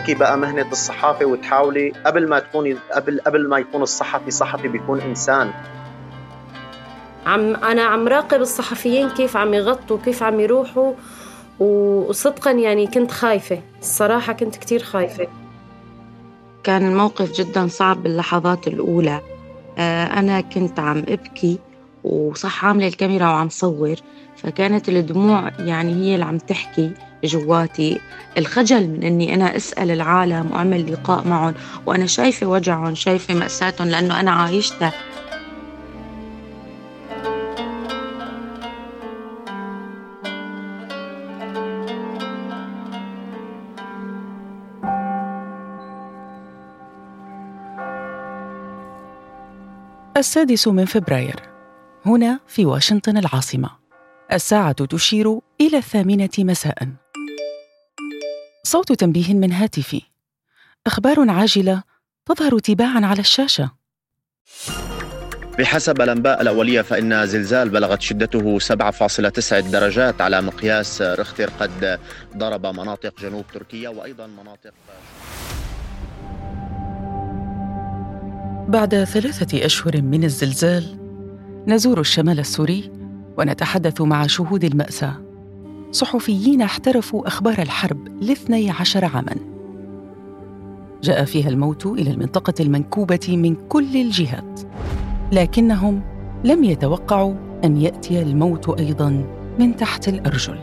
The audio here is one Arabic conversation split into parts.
تتركي بقى مهنة الصحافة وتحاولي قبل ما تكوني قبل قبل ما يكون الصحفي صحفي بيكون إنسان. عم أنا عم راقب الصحفيين كيف عم يغطوا كيف عم يروحوا وصدقا يعني كنت خايفة. الصراحة كنت كتير خايفة. كان الموقف جدا صعب باللحظات الأولى. آه، أنا كنت عم أبكي وصح عاملة الكاميرا وعم صور فكانت الدموع يعني هي اللي عم تحكي. جواتي. الخجل من إني أنا أسأل العالم وأعمل لقاء معهم وأنا شايفة وجعهم شايفة ماساتهم لأنه أنا عايشتها. السادس من فبراير هنا في واشنطن العاصمة. الساعة تشير إلى الثامنة مساء. صوت تنبيه من هاتفي. أخبار عاجلة تظهر تباعا على الشاشة. بحسب الأنباء الأولية فإن زلزال بلغت شدته 7.9 درجات على مقياس رختر قد ضرب مناطق جنوب تركيا وأيضا مناطق بعد ثلاثة أشهر من الزلزال نزور الشمال السوري ونتحدث مع شهود المأساة. صحفيين احترفوا أخبار الحرب لاثني عشر عاماً. جاء فيها الموت إلى المنطقة المنكوبة من كل الجهات لكنهم لم يتوقعوا أن يأتي الموت أيضاً من تحت الأرجل.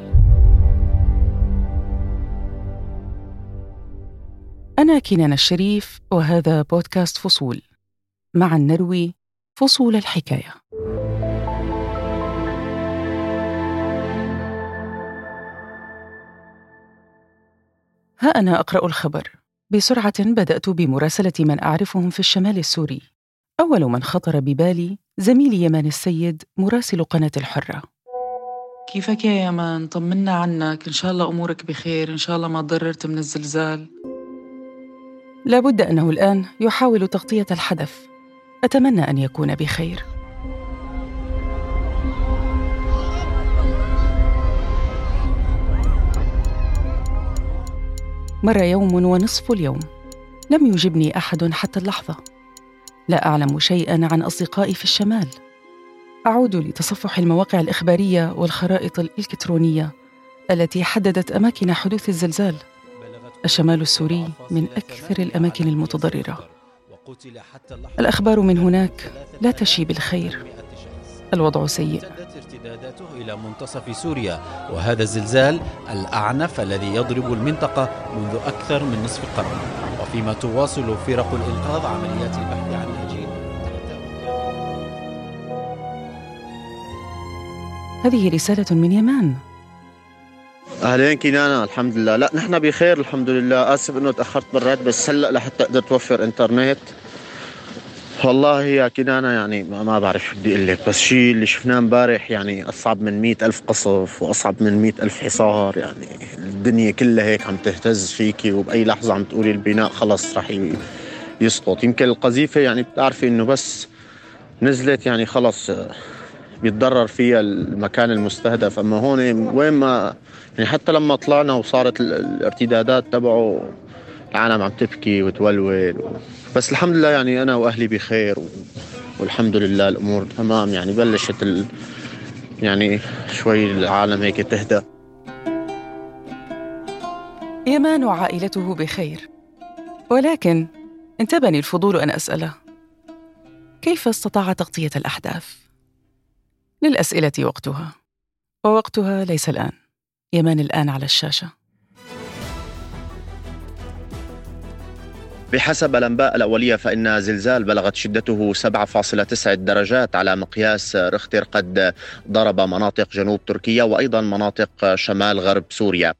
أنا كنان الشريف وهذا بودكاست فصول. معا نروي فصول الحكاية. ها أنا أقرأ الخبر. بسرعة بدأت بمراسلة من أعرفهم في الشمال السوري. أول من خطر ببالي زميلي يمان السيد مراسل قناة الحرة. كيفك يا يمان طمنا عنك. إن شاء الله أمورك بخير. إن شاء الله ما تضررت من الزلزال. لابد أنه الآن يحاول تغطية الحدث. أتمنى أن يكون بخير. مر يوم ونصف اليوم. لم يجبني أحد حتى اللحظة. لا أعلم شيئا عن أصدقائي في الشمال. أعود لتصفح المواقع الإخبارية والخرائط الإلكترونية التي حددت أماكن حدوث الزلزال. الشمال السوري من أكثر الأماكن المتضررة. الأخبار من هناك لا تشي بالخير. الوضع سيء. ارتداداته إلى منتصف سوريا وهذا الزلزال الأعنف الذي يضرب المنطقة منذ أكثر من نصف قرن. وفيما تواصل فرق الإنقاذ عمليات البحث عن ناجين هذه رسالة من يمان. أهلين كنانا الحمد لله. لا نحن بخير الحمد لله. آسف إنه تأخرت بالرد بس هلأ لحتى أقدر توفر إنترنت. والله يا كنانا يعني ما بعرف شو بدي أقول لك بس شيء اللي شفناه امبارح يعني أصعب من مئة ألف قصف وأصعب من مئة ألف حصار يعني الدنيا كلها هيك عم تهتز فيكي وبأي لحظة عم تقولي البناء خلص رح يسقط. يمكن القذيفة يعني بتعرفي إنه بس نزلت يعني خلص بيتضرر فيها المكان المستهدف. أما هون وين ما يعني حتى لما طلعنا وصارت الارتدادات تبعه العالم عم تبكي وتولول بس الحمد لله يعني أنا وأهلي بخير والحمد لله الأمور تمام. يعني بلشت ال... يعني شوي العالم هيك تهدى. يمان وعائلته بخير ولكن انتبني الفضول أن أسأله كيف استطاع تغطية الأحداث؟ للأسئلة وقتها ووقتها ليس الآن. يمان الآن على الشاشة. بحسب الأنباء الأولية فإن زلزال بلغت شدته 7.9 درجات على مقياس رختر قد ضرب مناطق جنوب تركيا وأيضا مناطق شمال غرب سوريا.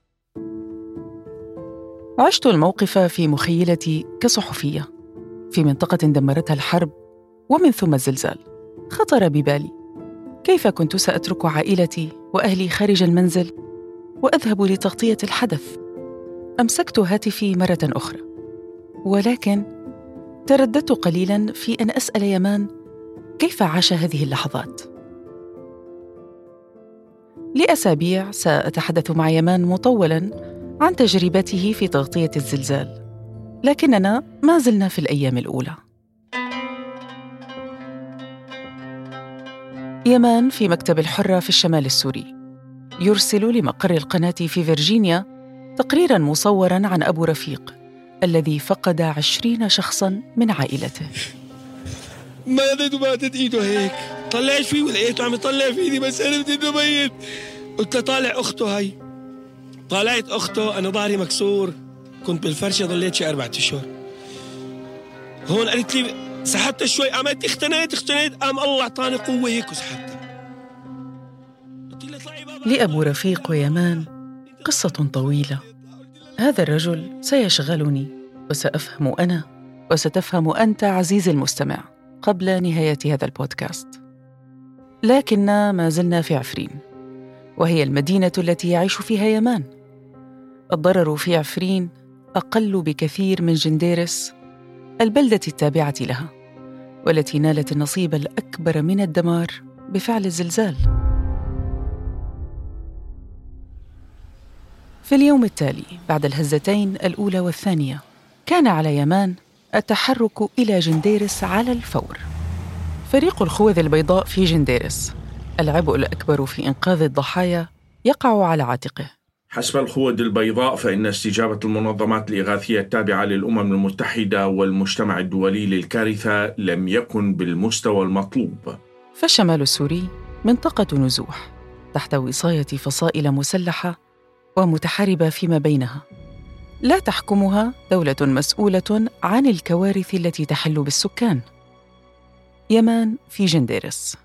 عشت الموقف في مخيلتي كصحفية. في منطقة دمرتها الحرب ومن ثم الزلزال. خطر ببالي. كيف كنت سأترك عائلتي وأهلي خارج المنزل وأذهب لتغطية الحدث؟ أمسكت هاتفي مرة أخرى. ولكن ترددت قليلا في أن أسأل يمان كيف عاش هذه اللحظات. لأسابيع سأتحدث مع يمان مطولا عن تجربته في تغطية الزلزال لكننا ما زلنا في الأيام الأولى. يمان في مكتب الحرة في الشمال السوري يرسل لمقر القناة في فيرجينيا تقريرا مصورا عن أبو رفيق. الذي فقد عشرين شخصا من عائلته. ماتت وماتت إيده هيك. طلعت فيه ولقيته عم يطلع فيني بس عرفت إنه ميت. قلت طالع أخته هي طالعت أخته أنا ظهري مكسور. كنت بالفرشة ضليت شي أربعة أشهر. هون قالت لي سحبتها شوي. عملت اختنيت اختنيت قام الله أعطاني قوة هيك وسحبتها. لأبو رفيق ويمان قصة طويلة. هذا الرجل سيشغلني وسأفهم أنا وستفهم أنت عزيزي المستمع قبل نهاية هذا البودكاست. لكننا ما زلنا في عفرين وهي المدينة التي يعيش فيها يمان. الضرر في عفرين أقل بكثير من جنديرس البلدة التابعة لها والتي نالت النصيب الأكبر من الدمار بفعل الزلزال. في اليوم التالي بعد الهزتين الأولى والثانية كان على يمان التحرك إلى جنديرس على الفور. فريق الخوذ البيضاء في جنديرس العبء الأكبر في إنقاذ الضحايا يقع على عاتقه. حسب الخوذ البيضاء فإن استجابة المنظمات الإغاثية التابعة للأمم المتحدة والمجتمع الدولي للكارثة لم يكن بالمستوى المطلوب. فالشمال السوري منطقة نزوح تحت وصاية فصائل مسلحة ومتحاربة فيما بينها. لا تحكمها دولة مسؤولة عن الكوارث التي تحل بالسكان. يمان في جنديرس.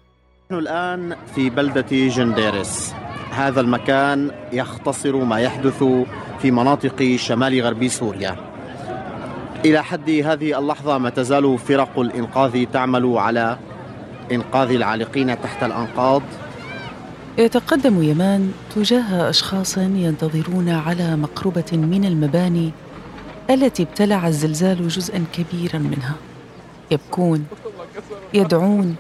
نحن الآن في بلدة جنديرس. هذا المكان يختصر ما يحدث في مناطق شمال غربي سوريا. إلى حد هذه اللحظة ما تزال فرق الإنقاذ تعمل على إنقاذ العالقين تحت الأنقاض. يتقدم يمان تجاه أشخاص ينتظرون على مقربة من المباني التي ابتلع الزلزال جزءا كبيرا منها. يبكون يدعون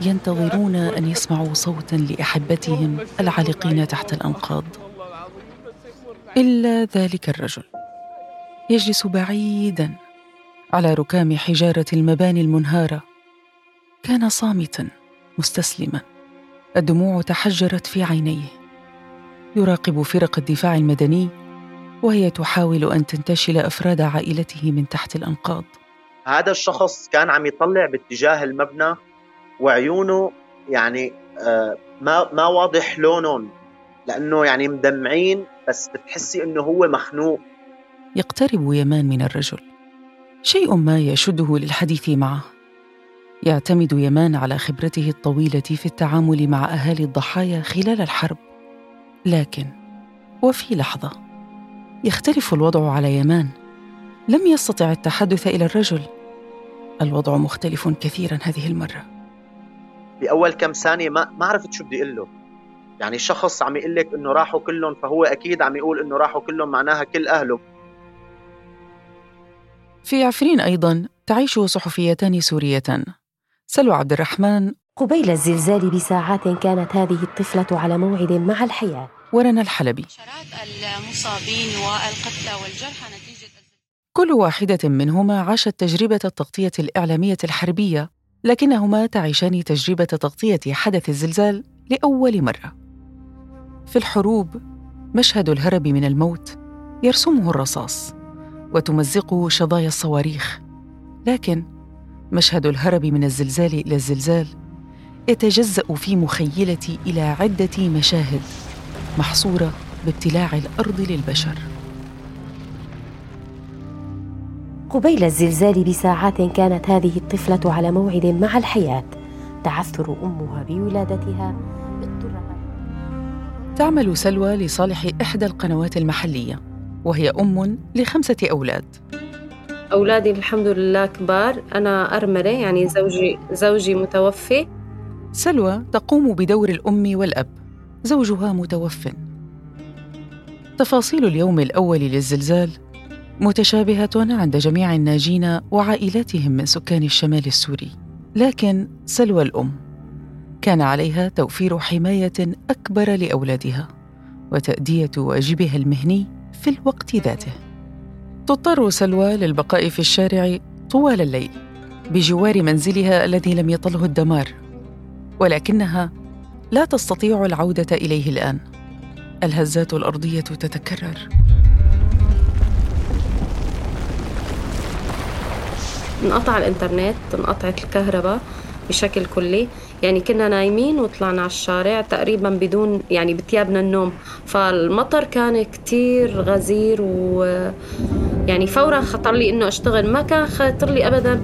ينتظرون أن يسمعوا صوتا لأحبتهم العالقين تحت الأنقاض. إلا ذلك الرجل. يجلس بعيدا على ركام حجارة المباني المنهارة. كان صامتا مستسلما. الدموع تحجرت في عينيه. يراقب فرق الدفاع المدني وهي تحاول أن تنتشل أفراد عائلته من تحت الأنقاض. هذا الشخص كان عم يطلع باتجاه المبنى وعيونه يعني آه، ما ما واضح لونهم لأنه يعني مدمعين بس بتحسي إنه هو مخنوق. يقترب يمان من الرجل. شيء ما يشده للحديث معه. يعتمد يمان على خبرته الطويلة في التعامل مع أهالي الضحايا خلال الحرب. لكن وفي لحظة يختلف الوضع على يمان. لم يستطع التحدث إلى الرجل. الوضع مختلف كثيرا هذه المرة. باول كم ثانية ما ما عرفت شو بدي أقول له. يعني شخص عم يقول لك إنه راحوا كلهم فهو أكيد عم يقول إنه راحوا كلهم معناها كل أهله. في عفرين أيضا تعيش صحفيتان سوريتان. سلوى عبد الرحمن. قبيل الزلزال بساعات كانت هذه الطفلة على موعد مع الحياة. ورنا الحلبي. المصابين والقتلى والجرحى نتيجة كل واحدة منهما عاشت تجربة التغطية الإعلامية الحربية لكنهما تعيشان تجربة تغطية حدث الزلزال لأول مرة. في الحروب مشهد الهرب من الموت يرسمه الرصاص وتمزقه شظايا الصواريخ، لكن مشهد الهرب من الزلزال إلى الزلزال يتجزأ في مخيلتي إلى عدة مشاهد محصورة بابتلاع الأرض للبشر. قبيل الزلزال بساعات كانت هذه الطفلة على موعد مع الحياة. تعثر أمها بولادتها تعمل سلوى لصالح إحدى القنوات المحلية وهي أم لخمسة أولاد. أولادي الحمد لله كبار. أنا أرملة يعني زوجي زوجي متوفي. سلوى تقوم بدور الأم والأب زوجها متوفٍ. تفاصيل اليوم الأول للزلزال متشابهة عند جميع الناجين وعائلاتهم من سكان الشمال السوري. لكن سلوى الأم كان عليها توفير حماية أكبر لأولادها وتأدية واجبها المهني في الوقت ذاته. تضطر سلوى للبقاء في الشارع طوال الليل بجوار منزلها الذي لم يطله الدمار ولكنها لا تستطيع العودة إليه الآن. الهزات الأرضية تتكرر. انقطع الإنترنت انقطعت الكهرباء بشكل كلي. يعني كنا نايمين وطلعنا على الشارع تقريبا بدون يعني بتيابنا النوم. فالمطر كان كتير غزير و يعني فورا خطر لي إنه أشتغل. ما كان خاطر لي ابدا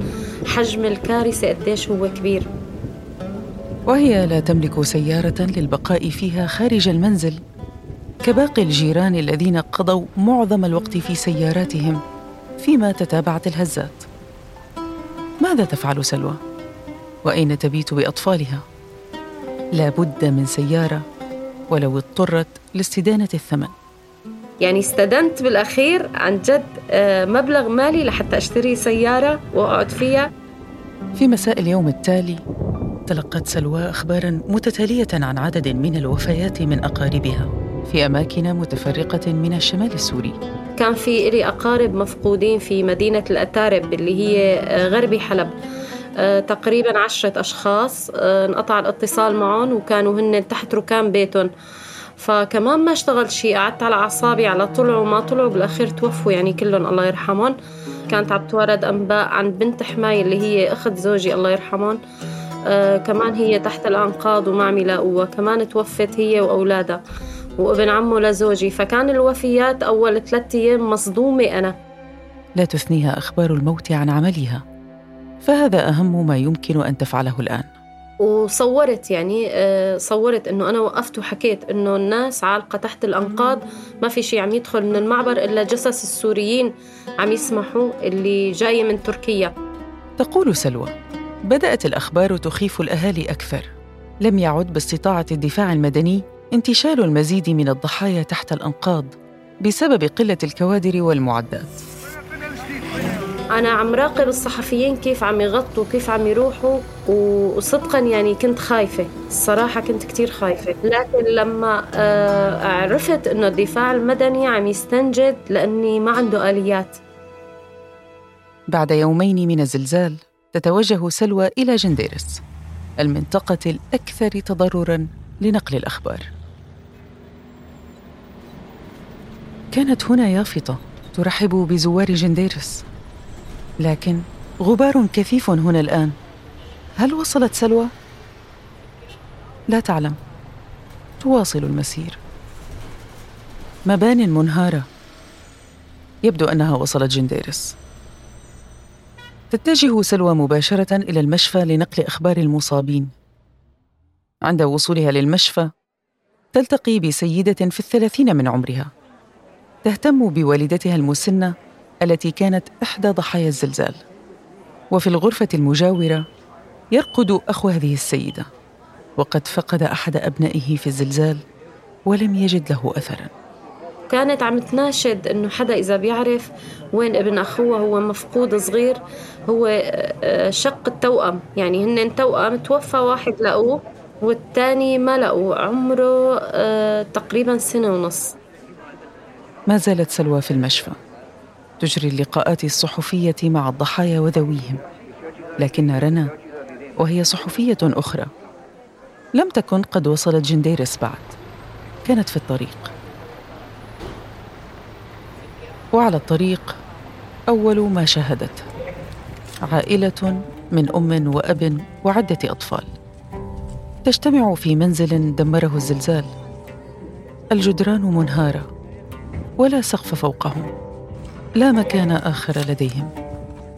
حجم الكارثة قديش هو كبير. وهي لا تملك سيارة للبقاء فيها خارج المنزل كباقي الجيران الذين قضوا معظم الوقت في سياراتهم فيما تتابعت الهزات. ماذا تفعل سلوى؟ وأين تبيت بأطفالها؟ لا بد من سيارة ولو اضطرت لاستدانة الثمن. يعني استدنت بالأخير عن جد آه، مبلغ مالي لحتى أشتري سيارة وأقعد فيها. في مساء اليوم التالي تلقت سلوى أخبارا متتالية عن عدد من الوفيات من أقاربها في أماكن متفرقة من الشمال السوري. كان في لي أقارب مفقودين في مدينة الأتارب اللي هي آه، غربي حلب. آه، تقريبا عشرة أشخاص انقطع الاتصال معهم وكانوا هن تحت ركام بيتهم. فكمان ما اشتغل شيء قعدت على أعصابي على طلعوا وما طلعوا بالأخير توفوا يعني كلهم الله يرحمهم. كانت عم تورد أنباء عن بنت حماية اللي هي أخت زوجي الله يرحمهم. آه كمان هي تحت الأنقاض وما عم يلاقوها كمان توفت هي وأولادها وابن عمه لزوجي. فكان الوفيات أول ثلاثة أيام مصدومة أنا. لا تثنيها أخبار الموت عن عملها. فهذا أهم ما يمكن أن تفعله الآن. وصورت يعني آه، صورت إنه أنا وقفت وحكيت إنه الناس عالقة تحت الأنقاض ما في شيء عم يدخل من المعبر إلا جثث السوريين عم يسمحوا اللي جاية من تركيا. تقول سلوى بدأت الأخبار تخيف الأهالي أكثر. لم يعد باستطاعة الدفاع المدني انتشال المزيد من الضحايا تحت الأنقاض بسبب قلة الكوادر والمعدات. أنا عم راقب الصحفيين كيف عم يغطوا كيف عم يروحوا وصدقا يعني كنت خايفة. الصراحة كنت كتير خايفة. لكن لما آه، عرفت أنه الدفاع المدني عم يستنجد لأني ما عنده آليات. بعد يومين من الزلزال تتوجه سلوى إلى جنديرس المنطقة الأكثر تضرراً لنقل الأخبار. كانت هنا يافطة ترحب بزوار جنديرس. لكن غبار كثيف هنا الآن. هل وصلت سلوى؟ لا تعلم. تواصل المسير. مبان منهارة. يبدو أنها وصلت جنديرس. تتجه سلوى مباشرة إلى المشفى لنقل أخبار المصابين. عند وصولها للمشفى تلتقي بسيدة في الثلاثين من عمرها. تهتم بوالدتها المسنة التي كانت إحدى ضحايا الزلزال. وفي الغرفة المجاورة يرقد أخو هذه السيدة وقد فقد أحد أبنائه في الزلزال ولم يجد له أثراً. كانت عم تناشد إنه حدا إذا بيعرف وين ابن اخوها هو مفقود صغير هو آه، شق التوأم. يعني هن توأم توفى واحد لقوه والثاني ما لقوه عمره آه، تقريبا سنة ونص. ما زالت سلوى في المشفى. تجري اللقاءات الصحفية مع الضحايا وذويهم. لكن رنا وهي صحفية أخرى لم تكن قد وصلت جنديرس بعد كانت في الطريق. وعلى الطريق أول ما شاهدته عائلة من أم وأب وعدة أطفال. تجتمع في منزل دمره الزلزال. الجدران منهارة ولا سقف فوقهم. لا مكان آخر لديهم.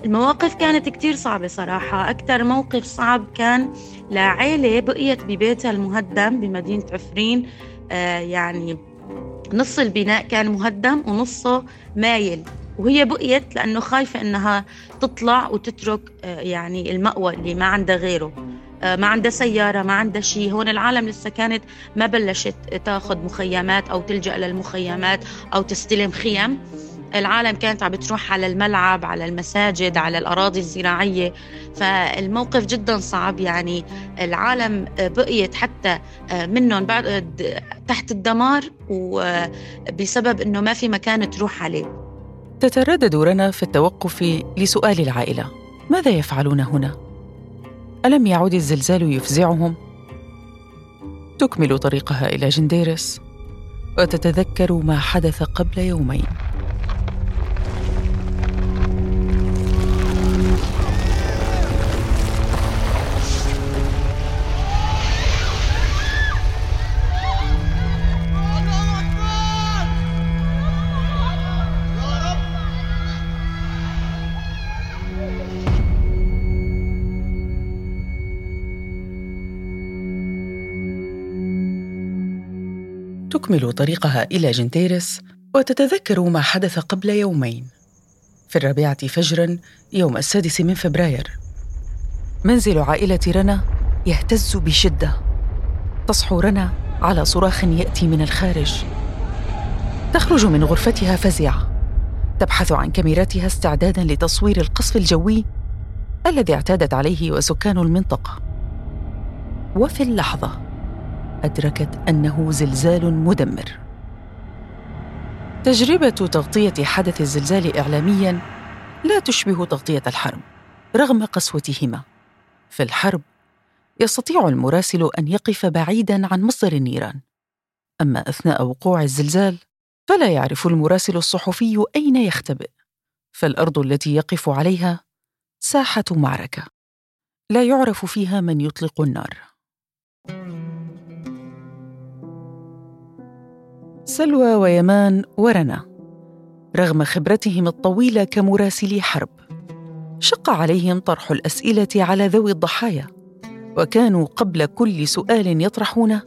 المواقف كانت كتير صعبة صراحة. أكثر موقف صعب كان لعائلة بقيت ببيتها المهدم بمدينة عفرين. آه يعني نص البناء كان مهدم ونصه مايل. وهي بقيت لأنه خايفة إنها تطلع وتترك آه يعني المأوى اللي ما عندها غيره. آه ما عندها سيارة ما عندها شيء هون العالم لسه كانت ما بلشت تاخذ مخيمات أو تلجأ للمخيمات أو تستلم خيم. العالم كانت عم بتروح على الملعب على المساجد على الأراضي الزراعية. فالموقف جدا صعب. يعني العالم بقيت حتى منهم بعد تحت الدمار وبسبب أنه ما في مكان تروح عليه. تتردد رنا في التوقف لسؤال العائلة. ماذا يفعلون هنا؟ ألم يعد الزلزال يفزعهم؟ تكمل طريقها إلى جنديرس. وتتذكر ما حدث قبل يومين. تكمل طريقها إلى جنتيرس وتتذكر ما حدث قبل يومين. في الرابعة فجرا يوم السادس من فبراير. منزل عائلة رنا يهتز بشدة. تصحو رنا على صراخ يأتي من الخارج. تخرج من غرفتها فزعة. تبحث عن كاميراتها استعدادا لتصوير القصف الجوي الذي اعتادت عليه وسكان المنطقة. وفي اللحظة أدركت أنه زلزال مدمر. تجربة تغطية حدث الزلزال إعلامياً لا تشبه تغطية الحرب رغم قسوتهما. في الحرب يستطيع المراسل أن يقف بعيداً عن مصدر النيران. أما أثناء وقوع الزلزال فلا يعرف المراسل الصحفي أين يختبئ، فالأرض التي يقف عليها ساحة معركة. لا يعرف فيها من يطلق النار. سلوى ويمان ورنا رغم خبرتهم الطويلة كمراسلي حرب شق عليهم طرح الأسئلة على ذوي الضحايا وكانوا قبل كل سؤال يطرحونه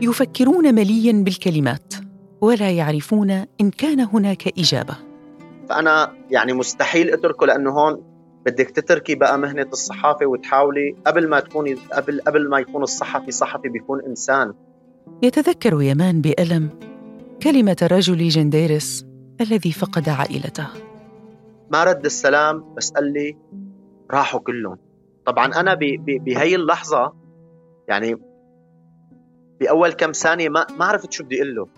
يفكرون مليا بالكلمات ولا يعرفون إن كان هناك إجابة. فأنا يعني مستحيل أتركه لأنه هون بدك تتركي بقى مهنة الصحافة وتحاولي قبل ما تكوني قبل قبل ما يكون الصحفي صحفي بيكون إنسان. يتذكر يمان بألم كلمة رجل جنديرس الذي فقد عائلته. ما رد السلام بس قال لي راحوا كلهم. طبعا أنا بهي اللحظة يعني بأول كم ثانية ما ما عرفت شو بدي أقول له.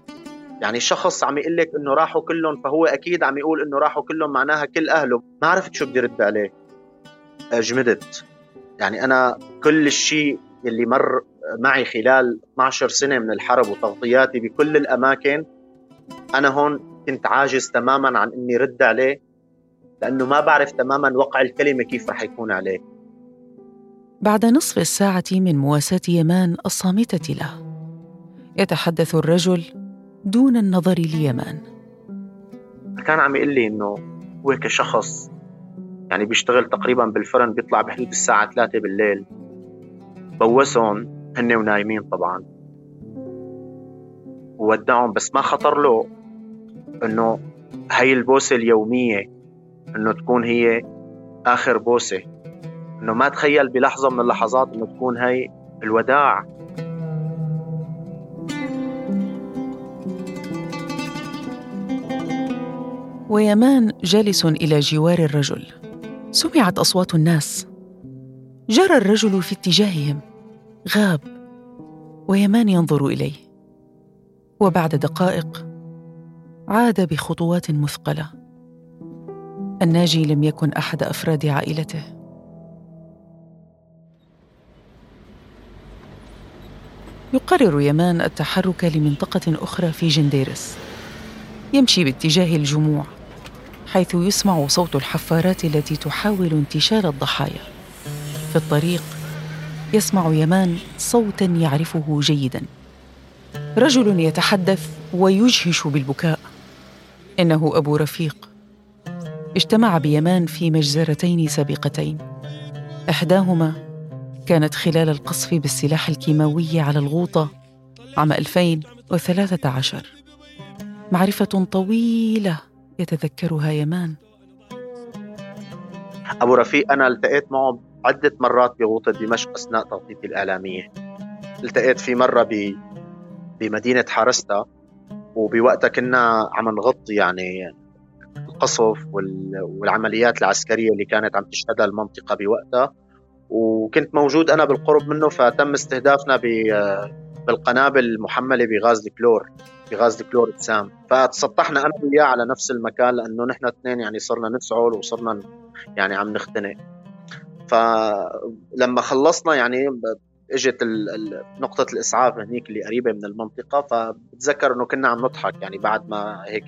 يعني شخص عم يقول لك إنه راحوا كلهم فهو أكيد عم يقول إنه راحوا كلهم معناها كل أهله. ما عرفت شو بدي رد عليه. جمدت يعني أنا كل الشيء اللي مر معي خلال 12 سنة من الحرب وتغطياتي بكل الأماكن أنا هون كنت عاجز تماما عن إني رد عليه لأنه ما بعرف تماما وقع الكلمة كيف رح يكون عليه. بعد نصف الساعة من مواساة يمان الصامتة له يتحدث الرجل دون النظر ليمان. كان عم يقول لي إنه هو كشخص يعني بيشتغل تقريبا بالفرن بيطلع بحدود الساعة 3 بالليل بوسهم هن ونايمين طبعا. وودعهم بس ما خطر له إنه هي البوسة اليومية إنه تكون هي آخر بوسة. إنه ما تخيل بلحظة من اللحظات إنه تكون هي الوداع. ويمان جالس إلى جوار الرجل. سمعت أصوات الناس. جرى الرجل في اتجاههم. غاب ويمان ينظر إليه. وبعد دقائق عاد بخطوات مثقلة. الناجي لم يكن أحد أفراد عائلته. يقرر يمان التحرك لمنطقة أخرى في جنديرس. يمشي باتجاه الجموع حيث يسمع صوت الحفارات التي تحاول انتشال الضحايا. في الطريق يسمع يمان صوتا يعرفه جيدا. رجل يتحدث ويجهش بالبكاء. إنه أبو رفيق. اجتمع بيمان في مجزرتين سابقتين. إحداهما كانت خلال القصف بالسلاح الكيماوي على الغوطة عام 2013 معرفة طويلة يتذكرها يمان. أبو رفيق أنا التقيت معه عدة مرات بغوطة دمشق أثناء تغطيتي الإعلامية. التقيت في مرة ب... بمدينة حارستا وبوقتها كنا عم نغطي يعني القصف والعمليات العسكرية اللي كانت عم تشهدها المنطقة بوقتها. وكنت موجود أنا بالقرب منه فتم استهدافنا بالقنابل المحملة بغاز الكلور بغاز الكلور سام فتسطحنا أنا وياه على نفس المكان لأنه نحن اثنين يعني صرنا نسعل وصرنا يعني عم نختنق. فلما خلصنا يعني اجت نقطة الإسعاف هنيك اللي قريبة من المنطقة فبتذكر إنه كنا عم نضحك يعني بعد ما هيك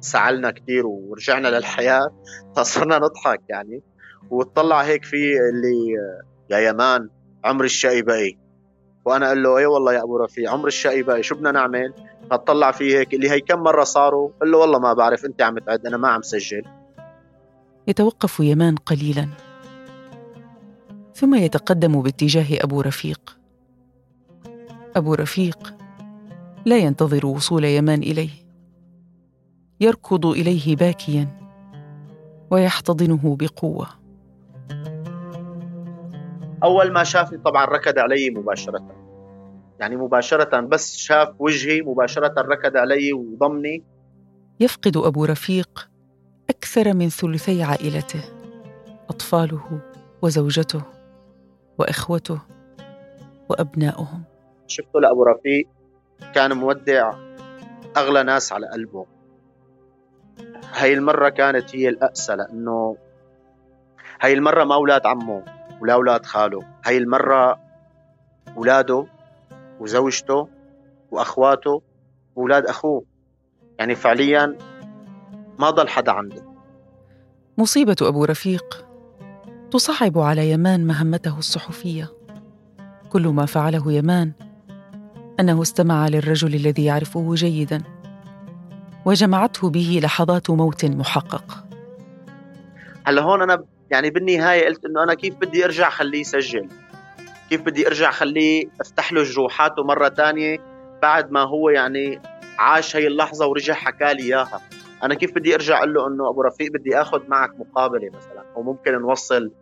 سعلنا كثير ورجعنا للحياة فصرنا نضحك يعني. وتطلع هيك في اللي يا يمان عمر الشقي بقي. وأنا أقول له اي والله يا أبو رفيع عمر الشقي بقي شو بدنا نعمل؟ فطلع فيه هيك اللي هي كم مرة صاروا قال له والله ما بعرف أنت عم تعد أنا ما عم سجل. يتوقف يمان قليلا. ثم يتقدم باتجاه أبو رفيق. أبو رفيق لا ينتظر وصول يمان إليه. يركض إليه باكيا ويحتضنه بقوة. أول ما شافني طبعا ركض علي مباشرة. يعني مباشرة بس شاف وجهي مباشرة ركض علي وضمني. يفقد أبو رفيق أكثر من ثلثي عائلته أطفاله وزوجته. وإخوته وأبنائهم. شفته لابو رفيق كان مودع أغلى ناس على قلبه. هاي المرة كانت هي الأأسى لأنه هاي المرة ما أولاد عمه ولا أولاد خاله. هاي المرة أولاده وزوجته وأخواته وأولاد أخوه. يعني فعليا ما ضل حدا عنده. مصيبة أبو رفيق. تصعب على يمان مهمته الصحفية. كل ما فعله يمان أنه استمع للرجل الذي يعرفه جيدا وجمعته به لحظات موت محقق. هلا هون أنا يعني بالنهاية قلت إنه أنا كيف بدي أرجع خليه يسجل؟ كيف بدي أرجع خليه أفتح له جروحاته مرة ثانية بعد ما هو يعني عاش هي اللحظة ورجع حكى لي إياها؟ أنا كيف بدي أرجع أقول له إنه أبو رفيق بدي آخذ معك مقابلة مثلا؟ أو ممكن نوصل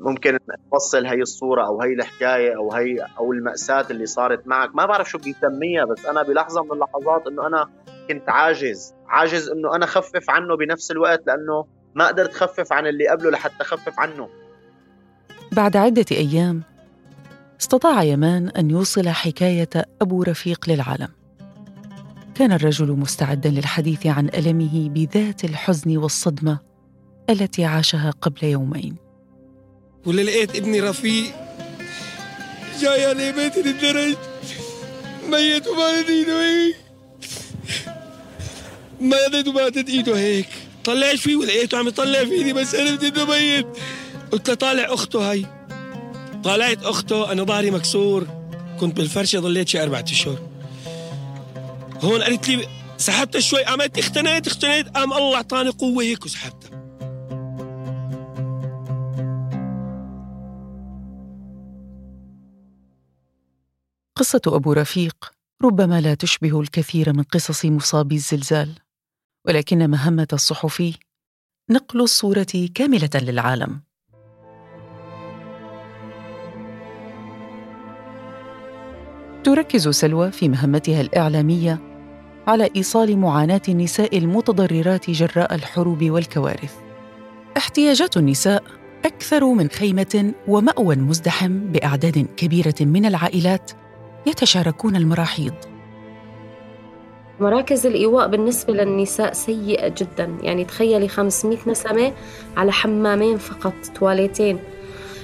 ممكن نوصل هي الصورة أو هي الحكاية أو هي أو المأساة اللي صارت معك. ما بعرف شو بيسميها بس أنا بلحظة من اللحظات إنه أنا كنت عاجز. عاجز إنه أنا خفف عنه بنفس الوقت لأنه ما قدرت خفف عن اللي قبله لحتى خفف عنه. بعد عدة أيام استطاع يمان أن يوصل حكاية أبو رفيق للعالم. كان الرجل مستعدا للحديث عن ألمه بذات الحزن والصدمة التي عاشها قبل يومين. ولا لقيت ابني رفيق. جاي على بيت الدرج. ميت وماتت إيده هيك. ماتت وماتت إيده هيك. طلعت فيه ولقيته عم يطلع فيني بس عرفت إنه ميت. قلت له طالع أخته هي طالعت أخته أنا ظهري مكسور. كنت بالفرشة ضليت شي أربع أشهر. هون قالت لي سحبتها شوي عملت اختنيت اختنيت قام الله اعطاني قوة هيك وسحبتها. قصة أبو رفيق ربما لا تشبه الكثير من قصص مصابي الزلزال ولكن مهمة الصحفي نقل الصورة كاملة للعالم. تركز سلوى في مهمتها الإعلامية على إيصال معاناة النساء المتضررات جراء الحروب والكوارث. احتياجات النساء أكثر من خيمة ومأوى مزدحم بأعداد كبيرة من العائلات يتشاركون المراحيض. مراكز الإيواء بالنسبة للنساء سيئة جدا. يعني تخيلي 500 نسمة على حمامين فقط تواليتين.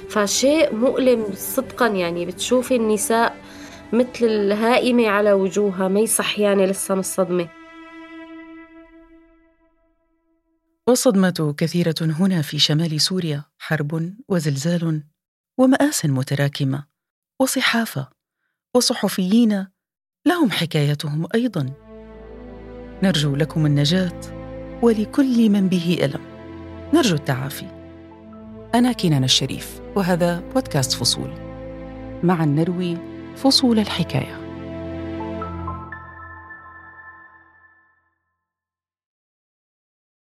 فشيء مؤلم صدقا. يعني بتشوفي النساء مثل الهائمة على وجوهها ما يصحياني لسه من الصدمة. والصدمة كثيرة هنا في شمال سوريا حرب وزلزال ومآس متراكمة وصحافة وصحفيين لهم حكايتهم أيضا. نرجو لكم النجاة ولكل من به إلم. نرجو التعافي. أنا كنان الشريف وهذا بودكاست فصول. معا نروي فصول الحكاية.